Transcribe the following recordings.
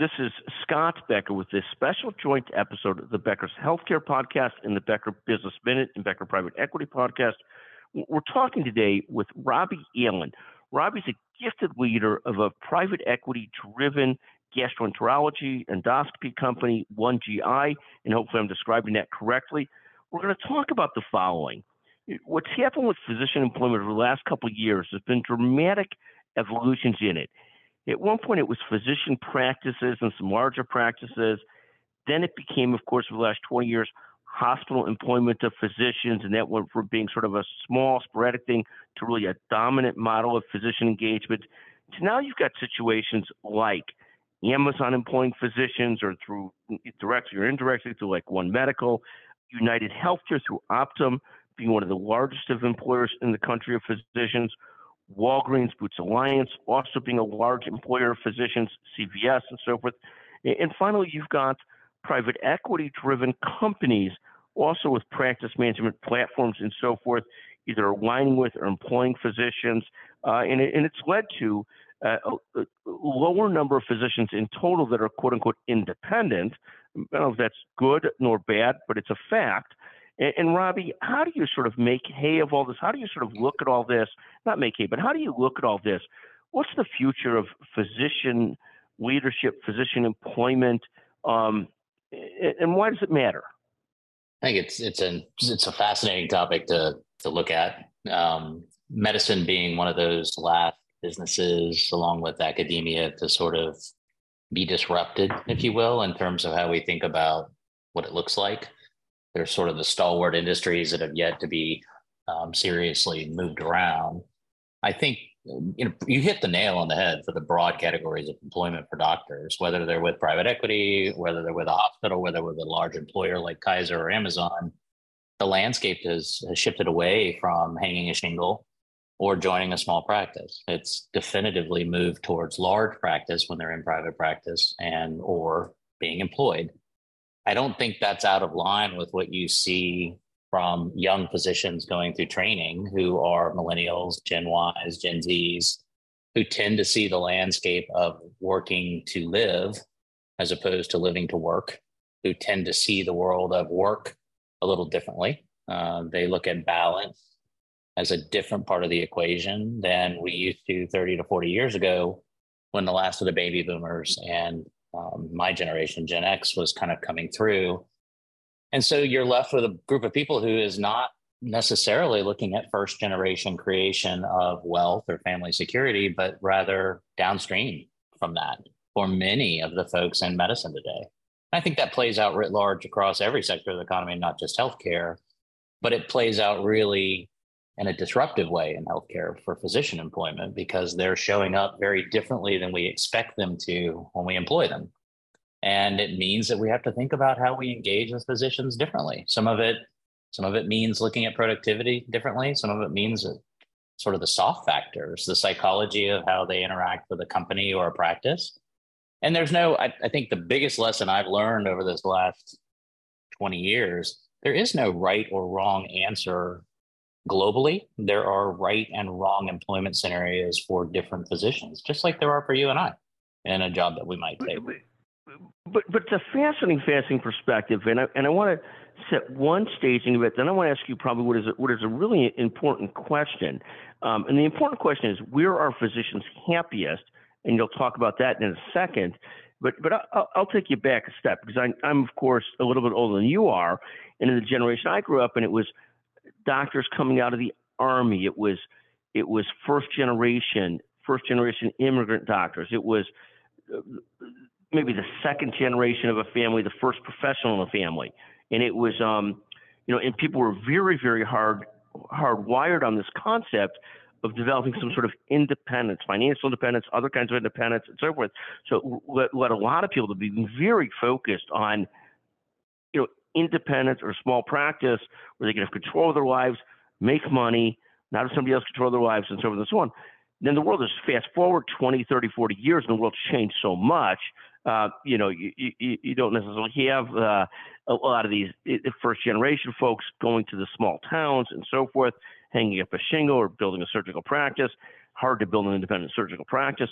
This is Scott Becker with this special joint episode of the Becker's Healthcare Podcast and the Becker Business Minute and Becker Private Equity Podcast. We're talking today with Robbie Allen. Robbie's a gifted leader of a private equity driven gastroenterology endoscopy company, One GI, and hopefully I'm describing that correctly. We're going to talk about the following. What's happened with physician employment over the last couple of years has been dramatic evolutions in it. At one point, it was physician practices and some larger practices. Then it became, of course, over the last 20 years, hospital employment of physicians, and that went from being sort of a small, sporadic thing to really a dominant model of physician engagement. So now you've got situations like Amazon employing physicians or through directly or indirectly through like One Medical, United Healthcare through Optum being one of the largest of employers in the country of physicians, Walgreens Boots Alliance also being a large employer of physicians, CVS and so forth. And finally, you've got private equity driven companies also with practice management platforms and so forth, either aligning with or employing physicians. Uh, and, it, and, it's led to uh, a, a, lower number of physicians in total that are quote unquote independent. I don't know if that's good nor bad, but it's a fact. And, and, Robbie, how do you sort of make hay of all this? How do you sort of look at all this? Not make hay, but how do you look at all this? What's the future of physician leadership, physician employment, um, and why does it matter? I think it's it's a it's a fascinating topic to to look at. Um, medicine being one of those last businesses, along with academia, to sort of be disrupted, if you will, in terms of how we think about what it looks like. There's sort of the stalwart industries that have yet to be um, seriously moved around. I think you know you hit the nail on the head for the broad categories of employment for doctors, whether they're with private equity, whether they're with a hospital, whether with a large employer like Kaiser or Amazon. The landscape has, has shifted away from hanging a shingle or joining a small practice. It's definitively moved towards large practice when they're in private practice and or being employed. I don't think that's out of line with what you see from young physicians going through training who are millennials, Gen Ys, Gen Zs, who tend to see the landscape of working to live as opposed to living to work, who tend to see the world of work a little differently. Uh, they look at balance as a different part of the equation than we used to 30 to 40 years ago when the last of the baby boomers and um, my generation, Gen X, was kind of coming through. And so you're left with a group of people who is not necessarily looking at first generation creation of wealth or family security, but rather downstream from that for many of the folks in medicine today. I think that plays out writ large across every sector of the economy, not just healthcare, but it plays out really in a disruptive way in healthcare for physician employment because they're showing up very differently than we expect them to when we employ them. And it means that we have to think about how we engage with physicians differently. Some of it, some of it means looking at productivity differently. Some of it means sort of the soft factors, the psychology of how they interact with a company or a practice. And there's no, I, I think the biggest lesson I've learned over this last 20 years, there is no right or wrong answer globally, there are right and wrong employment scenarios for different positions, just like there are for you and I in a job that we might take. But but it's a fascinating, fascinating perspective, and I and I want to set one staging of it. Then I want to ask you probably what is a, what is a really important question, um, and the important question is where are physicians happiest, and you'll talk about that in a second. But but I'll, I'll take you back a step because I, I'm of course a little bit older than you are, and in the generation I grew up in, it was doctors coming out of the army. It was it was first generation first generation immigrant doctors. It was uh, maybe the second generation of a family, the first professional in the family, and it was um, you know, and people were very very hard hardwired on this concept of developing some sort of independence, financial independence, other kinds of independence, and so forth. So let a lot of people to be very focused on independence or small practice where they can have control of their lives, make money, not have somebody else control their lives, and so on and so on. Then the world is fast forward 20, 30, 40 years, and the world's changed so much. Uh, you know, you, you, you, don't necessarily have uh, a lot of these first generation folks going to the small towns and so forth, hanging up a shingle or building a surgical practice. Hard to build an independent surgical practice.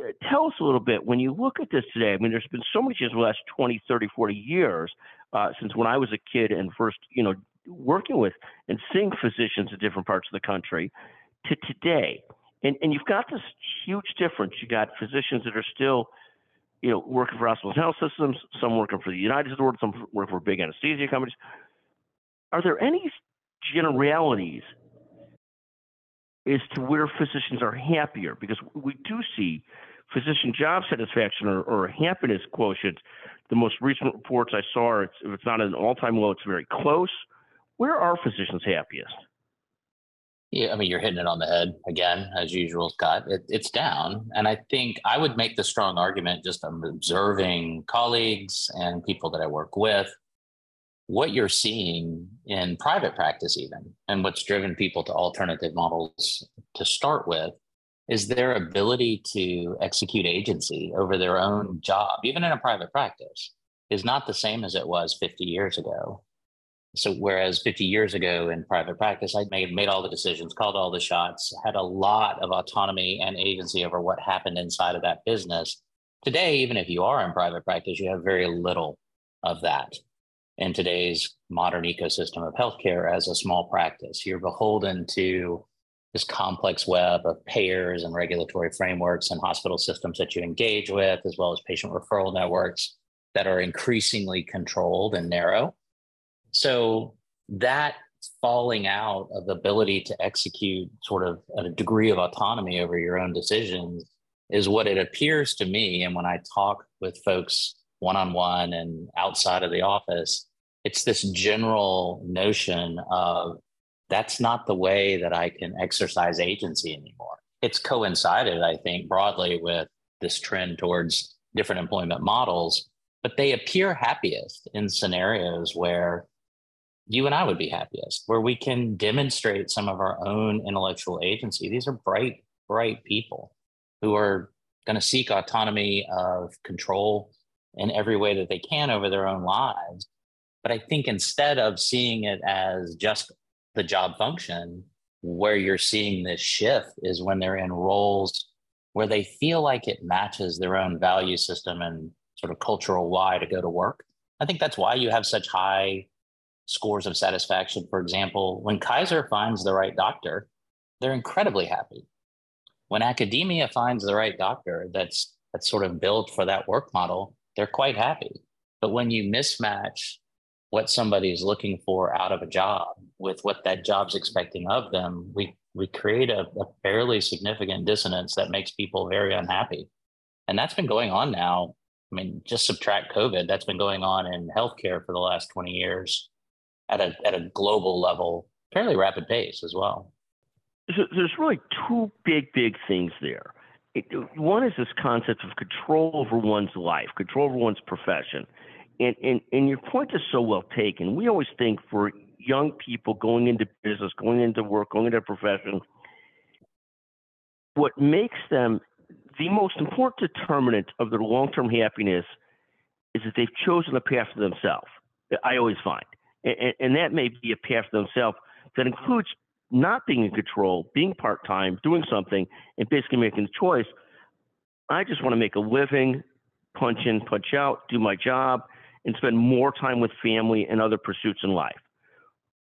uh, tell us a little bit when you look at this today. I mean, there's been so much in the last 20, 30, 40 years uh, since when I was a kid and first, you know, working with and seeing physicians in different parts of the country to today. And, and you've got this huge difference. You got physicians that are still, you know, working for hospitals and health systems, some working for the United States, some working for big anesthesia companies. Are there any generalities as to where physicians are happier? Because we do see physician job satisfaction or, or happiness quotient. The most recent reports I saw, it's, if it's not an all-time low, it's very close. Where are physicians happiest? Yeah, I mean, you're hitting it on the head again, as usual, Scott. It, it's down. And I think I would make the strong argument just on observing colleagues and people that I work with, what you're seeing in private practice, even, and what's driven people to alternative models to start with, is their ability to execute agency over their own mm-hmm. job, even in a private practice, is not the same as it was 50 years ago. So whereas 50 years ago in private practice, I made made all the decisions, called all the shots, had a lot of autonomy and agency over what happened inside of that business. Today, even if you are in private practice, you have very little of that in today's modern ecosystem of healthcare as a small practice. You're beholden to this complex web of payers and regulatory frameworks and hospital systems that you engage with, as well as patient referral networks that are increasingly controlled and narrow so that falling out of the ability to execute sort of a degree of autonomy over your own decisions is what it appears to me. And when I talk with folks one on one and outside of the office, it's this general notion of that's not the way that I can exercise agency anymore. It's coincided, I think, broadly with this trend towards different employment models, but they appear happiest in scenarios where you and I would be happiest, where we can demonstrate some of our own intellectual agency. These are bright, bright people who are going to seek autonomy of control in every way that they can over their own lives. But I think instead of seeing it as just the job function, where you're seeing this shift is when they're in roles where they feel like it matches their own value system and sort of cultural why to go to work. I think that's why you have such high scores of satisfaction. For example, when Kaiser finds the right doctor, they're incredibly happy. When academia finds the right doctor that's that's sort of built for that work model, they're quite happy. But when you mismatch what somebody is looking for out of a job with what that job's expecting of them, we we create a, a fairly significant dissonance that makes people very unhappy. And that's been going on now. I mean, just subtract COVID, that's been going on in healthcare for the last 20 years at a at a global level, fairly rapid pace as well. So there's really two big big things there. One is this concept of control over one's life, control over one's profession. And, and, and your point is so well taken. We always think for young people going into business, going into work, going into a profession, what makes them the most important determinant of their long term happiness is that they've chosen a path for themselves. I always find and, and that may be a path for themselves that includes not being in control, being part time, doing something, and basically making the choice. I just want to make a living, punch in, punch out, do my job, and spend more time with family and other pursuits in life.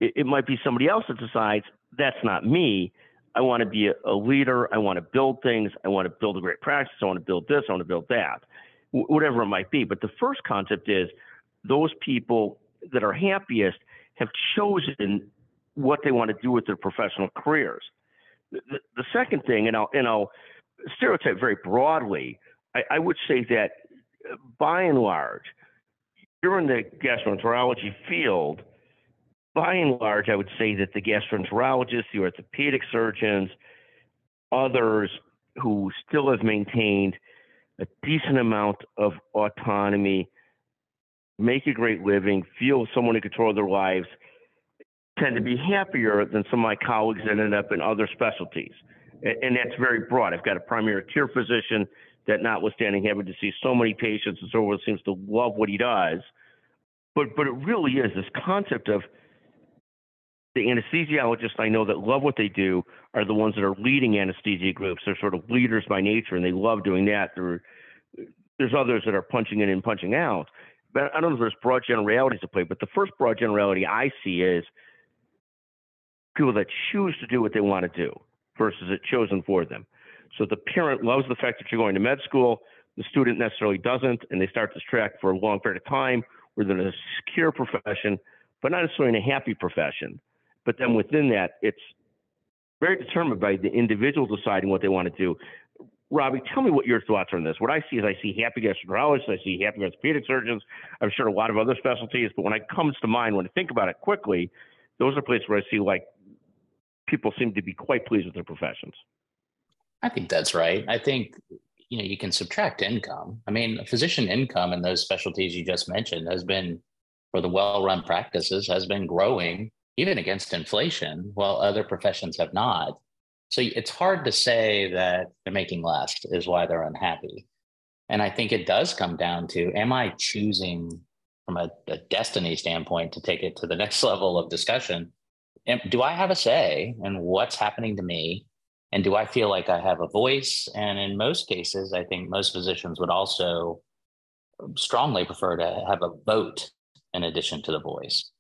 It, it might be somebody else that decides that's not me. I want to be a, a, leader. I want to build things. I want to build a great practice. I want to build this. I want to build that, w- whatever it might be. But the first concept is those people that are happiest have chosen what they want to do with their professional careers. The, the second thing, and I'll, and I'll stereotype very broadly, I, I would say that by and large, you're in the gastroenterology field. By and large, I would say that the gastroenterologists, the orthopedic surgeons, others who still have maintained a decent amount of autonomy make a great living, feel someone in control of their lives, tend to be happier than some of my colleagues that ended up in other specialties. And that's very broad. I've got a primary care physician that, notwithstanding having to see so many patients and so forth, seems to love what he does. But but it really is this concept of the anesthesiologists I know that love what they do are the ones that are leading anesthesia groups. They're sort of leaders by nature, and they love doing that. There, there's others that are punching in and punching out. But I don't know if there's broad generalities to play. But the first broad generality I see is people that choose to do what they want to do versus it chosen for them. So the parent loves the fact that you're going to med school. The student necessarily doesn't, and they start this track for a long period of time where they're in a secure profession, but not necessarily in a happy profession. But then within that, it's very determined by the individual deciding what they want to do. Robbie, tell me what your thoughts are on this. What I see is I see happy gastroenterologists, I see happy orthopedic surgeons, I'm sure a lot of other specialties, but when it comes to mind, when I think about it quickly, those are places where I see like people seem to be quite pleased with their professions. I think that's right. I think you know you can subtract income. I mean, physician income in those specialties you just mentioned has been for the well-run practices has been growing even against inflation, while other professions have not. So it's hard to say that they're making less is why they're unhappy. And I think it does come down to am I choosing from a, a destiny standpoint to take it to the next level of discussion? Am, do I have a say in what's happening to me? And do I feel like I have a voice? And in most cases, I think most physicians would also strongly prefer to have a vote in addition to the voice.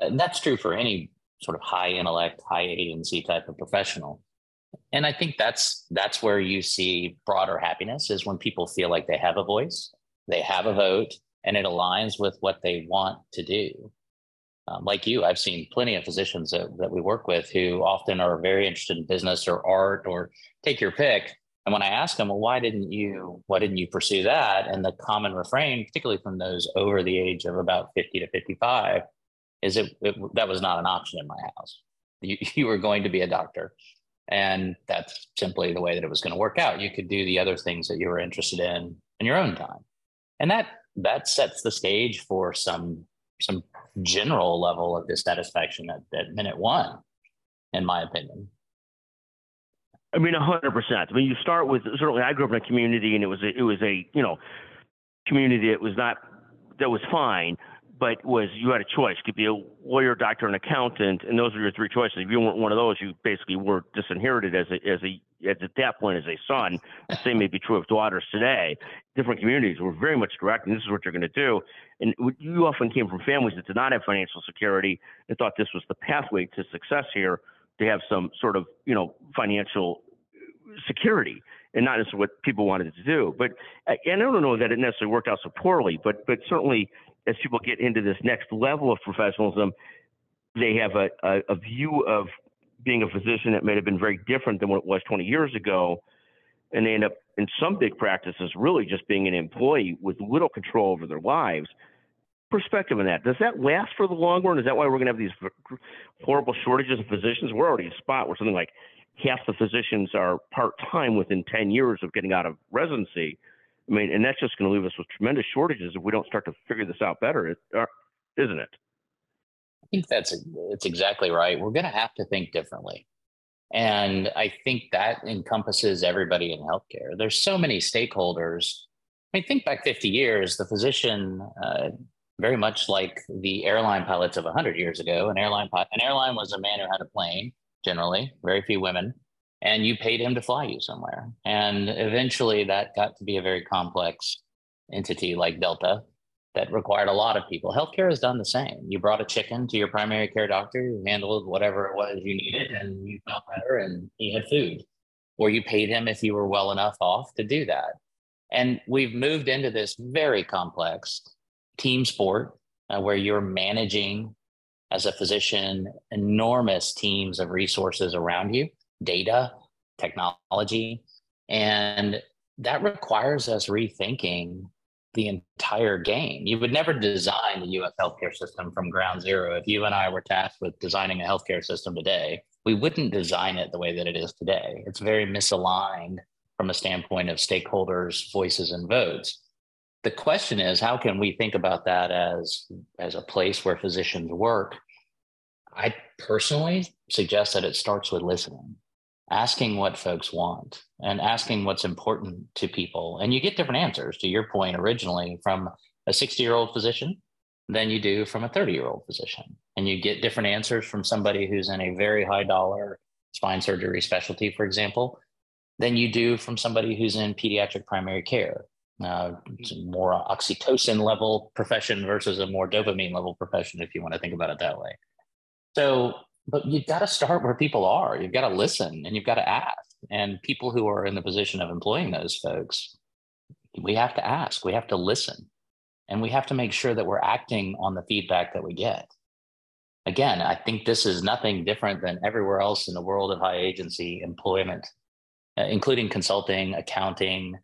And that's true for any sort of high intellect, high agency type of professional. And I think that's that's where you see broader happiness is when people feel like they have a voice, they have a vote, and it aligns with what they want to do. Um, like you, I've seen plenty of physicians that, that we work with who often are very interested in business or art or take your pick. And when I ask them, well, why didn't you, why didn't you pursue that? And the common refrain, particularly from those over the age of about 50 to 55, is it, it that was not an option in my house. You, you were going to be a doctor. And that's simply the way that it was going to work out. You could do the other things that you were interested in in your own time. And that that sets the stage for some some general level of dissatisfaction at, at minute one, in my opinion. I mean, hundred percent. I mean, you start with certainly. I grew up in a community, and it was a, it was a you know community that was not that was fine, but was you had a choice. Could be a lawyer, doctor, and accountant, and those were your three choices. If you weren't one of those, you basically were disinherited as a as a at that point as a son. The same may be true of daughters today. Different communities were very much directing this is what you're going to do, and you often came from families that did not have financial security and thought this was the pathway to success here to have some sort of you know financial security and not necessarily what people wanted to do. But and I don't know that it necessarily worked out so poorly, but but certainly as people get into this next level of professionalism, they have a, a, a view of being a physician that may have been very different than what it was 20 years ago. And they end up in some big practices really just being an employee with little control over their lives. Perspective on that. Does that last for the long run? Is that why we're going to have these horrible shortages of physicians? We're already in a spot where something like half the physicians are part time within 10 years of getting out of residency. I mean, and that's just going to leave us with tremendous shortages if we don't start to figure this out better, uh, isn't it? I think that's it's exactly right. We're going to have to think differently. And I think that encompasses everybody in healthcare. There's so many stakeholders. I mean, think back 50 years, the physician, uh, very much like the airline pilots of 100 years ago, an airline, pilot an airline was a man who had a plane, generally, very few women and you paid him to fly you somewhere. And eventually that got to be a very complex entity like Delta that required a lot of people. Healthcare has done the same. You brought a chicken to your primary care doctor who handled whatever it was you needed and you felt better and he had food. Or you paid him if you were well enough off to do that. And we've moved into this very complex team sport uh, where you're managing as a physician enormous teams of resources around you data, technology. And that requires us rethinking the entire game. You would never design the US healthcare system from ground zero. If you and I were tasked with designing a healthcare system today, we wouldn't design it the way that it is today. It's very misaligned from a standpoint of stakeholders' voices and votes. The question is, how can we think about that as, as a place where physicians work? I personally suggest that it starts with listening asking what folks want and asking what's important to people. And you get different answers, to your point originally, from a 60 year old physician than you do from a 30 year old physician. And you get different answers from somebody who's in a very high dollar spine surgery specialty, for example, than you do from somebody who's in pediatric primary care. Uh, more oxytocin level profession versus a more dopamine level profession, if you want to think about it that way. So, but you've got to start where people are. You've got to listen and you've got to ask. And people who are in the position of employing those folks, we have to ask, we have to listen, and we have to make sure that we're acting on the feedback that we get. Again, I think this is nothing different than everywhere else in the world of high agency employment, uh, including consulting, accounting,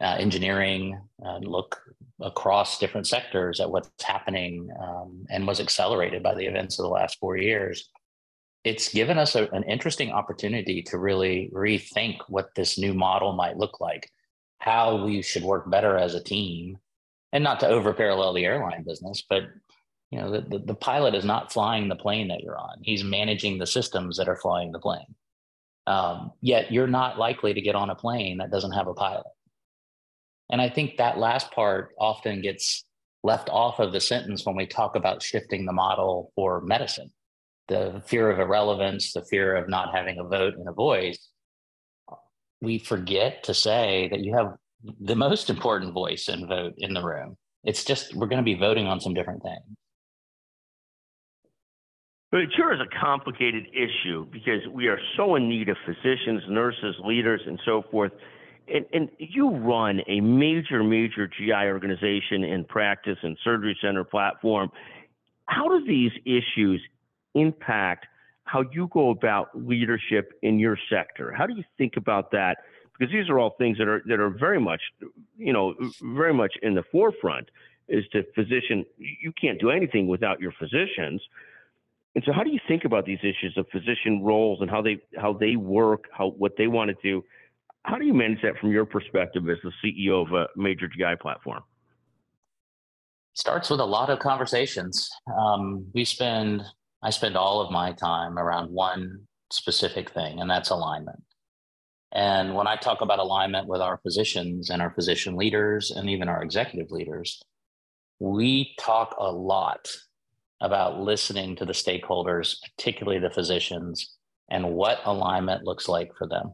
uh, engineering, uh, look across different sectors at what's happening um, and was accelerated by the events of the last four years. It's given us a, an interesting opportunity to really rethink what this new model might look like, how we should work better as a team, and not to over parallel the airline business, but you know the, the, the pilot is not flying the plane that you're on; he's managing the systems that are flying the plane. Um, yet you're not likely to get on a plane that doesn't have a pilot and I think that last part often gets left off of the sentence when we talk about shifting the model for medicine. The fear of irrelevance, the fear of not having a vote and a voice. We forget to say that you have the most important voice and vote in the room. It's just we're going to be voting on some different things. But it sure is a complicated issue because we are so in need of physicians, nurses, leaders, and so forth and, and you run a major, major GI organization in practice and surgery center platform. How do these issues impact how you go about leadership in your sector? How do you think about that? Because these are all things that are that are very much, you know, very much in the forefront. Is to physician, you can't do anything without your physicians. And so, how do you think about these issues of physician roles and how they how they work, how what they want to do? How do you manage that from your perspective as the CEO of a major GI platform? Starts with a lot of conversations. Um, we spend, I spend all of my time around one specific thing, and that's alignment. And when I talk about alignment with our physicians and our physician leaders and even our executive leaders, we talk a lot about listening to the stakeholders, particularly the physicians, and what alignment looks like for them.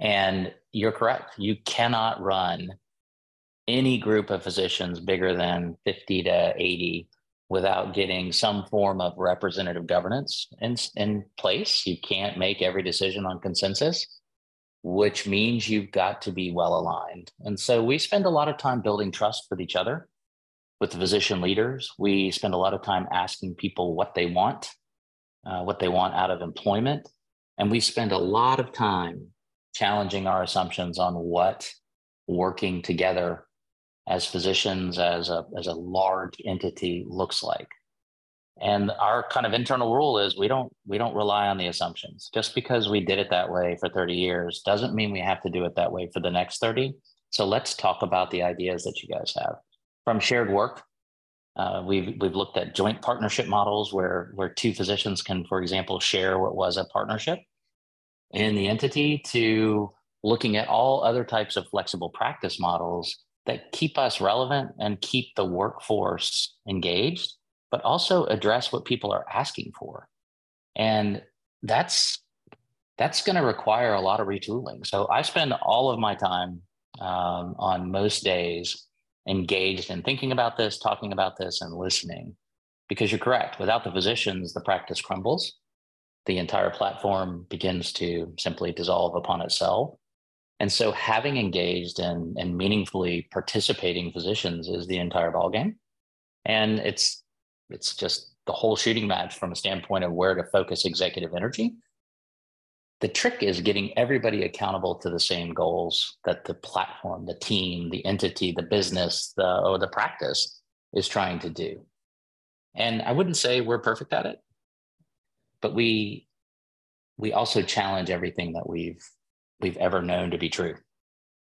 And you're correct. You cannot run any group of physicians bigger than 50 to 80 without getting some form of representative governance in, in place. You can't make every decision on consensus, which means you've got to be well aligned. And so we spend a lot of time building trust with each other, with the physician leaders. We spend a lot of time asking people what they want, uh, what they want out of employment. And we spend a lot of time challenging our assumptions on what working together as physicians as a as a large entity looks like. And our kind of internal rule is we don't we don't rely on the assumptions. Just because we did it that way for 30 years doesn't mean we have to do it that way for the next 30 so let's talk about the ideas that you guys have. From shared work uh, we've we've looked at joint partnership models where where two physicians can for example share what was a partnership. In the entity to looking at all other types of flexible practice models that keep us relevant and keep the workforce engaged, but also address what people are asking for. And that's that's going to require a lot of retooling. So I spend all of my time um, on most days engaged in thinking about this, talking about this, and listening. Because you're correct, without the physicians, the practice crumbles the entire platform begins to simply dissolve upon itself. And so having engaged and, and meaningfully participating physicians is the entire ballgame. And it's it's just the whole shooting match from a standpoint of where to focus executive energy. The trick is getting everybody accountable to the same goals that the platform, the team, the entity, the business, the or the practice is trying to do. And I wouldn't say we're perfect at it but we we also challenge everything that we've we've ever known to be true.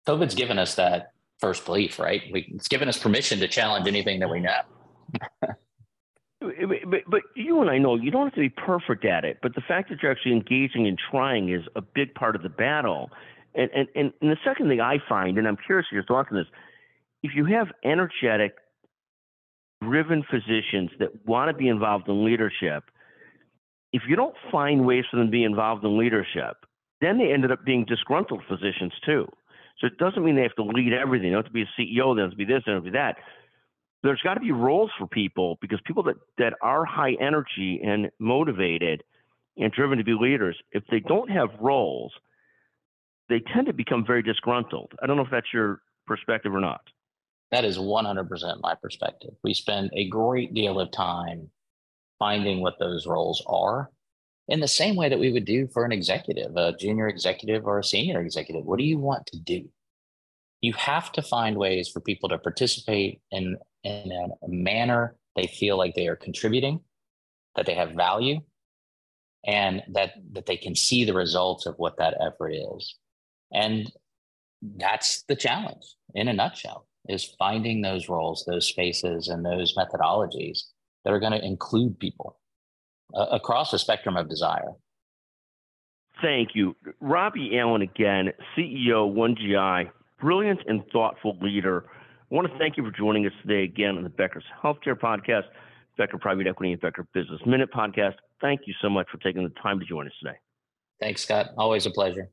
COVID's given us that first belief, right? We, it's given us permission to challenge anything that we know. but, but you and I know you don't have to be perfect at it, but the fact that you're actually engaging and trying is a big part of the battle. And, and, and, the second thing I find, and I'm curious your thoughts on this, if you have energetic driven physicians that want to be involved in leadership, if you don't find ways for them to be involved in leadership, then they ended up being disgruntled physicians too. So it doesn't mean they have to lead everything. They don't have to be a CEO, they have to be this, they have to be that. There's got to be roles for people because people that, that are high energy and motivated and driven to be leaders, if they don't have roles, they tend to become very disgruntled. I don't know if that's your perspective or not. That is 100% my perspective. We spend a great deal of time finding what those roles are in the same way that we would do for an executive, a junior executive or a senior executive. What do you want to do? You have to find ways for people to participate in, in a manner they feel like they are contributing, that they have value, and that, that they can see the results of what that effort is. And that's the challenge in a nutshell is finding those roles, those spaces, and those methodologies that are going to include people uh, across the spectrum of desire. Thank you. Robbie Allen again, CEO One GI, brilliant and thoughtful leader. I want to thank you for joining us today again on the Becker's Healthcare Podcast, Becker Private Equity, and Becker Business Minute Podcast. Thank you so much for taking the time to join us today. Thanks, Scott. Always a pleasure.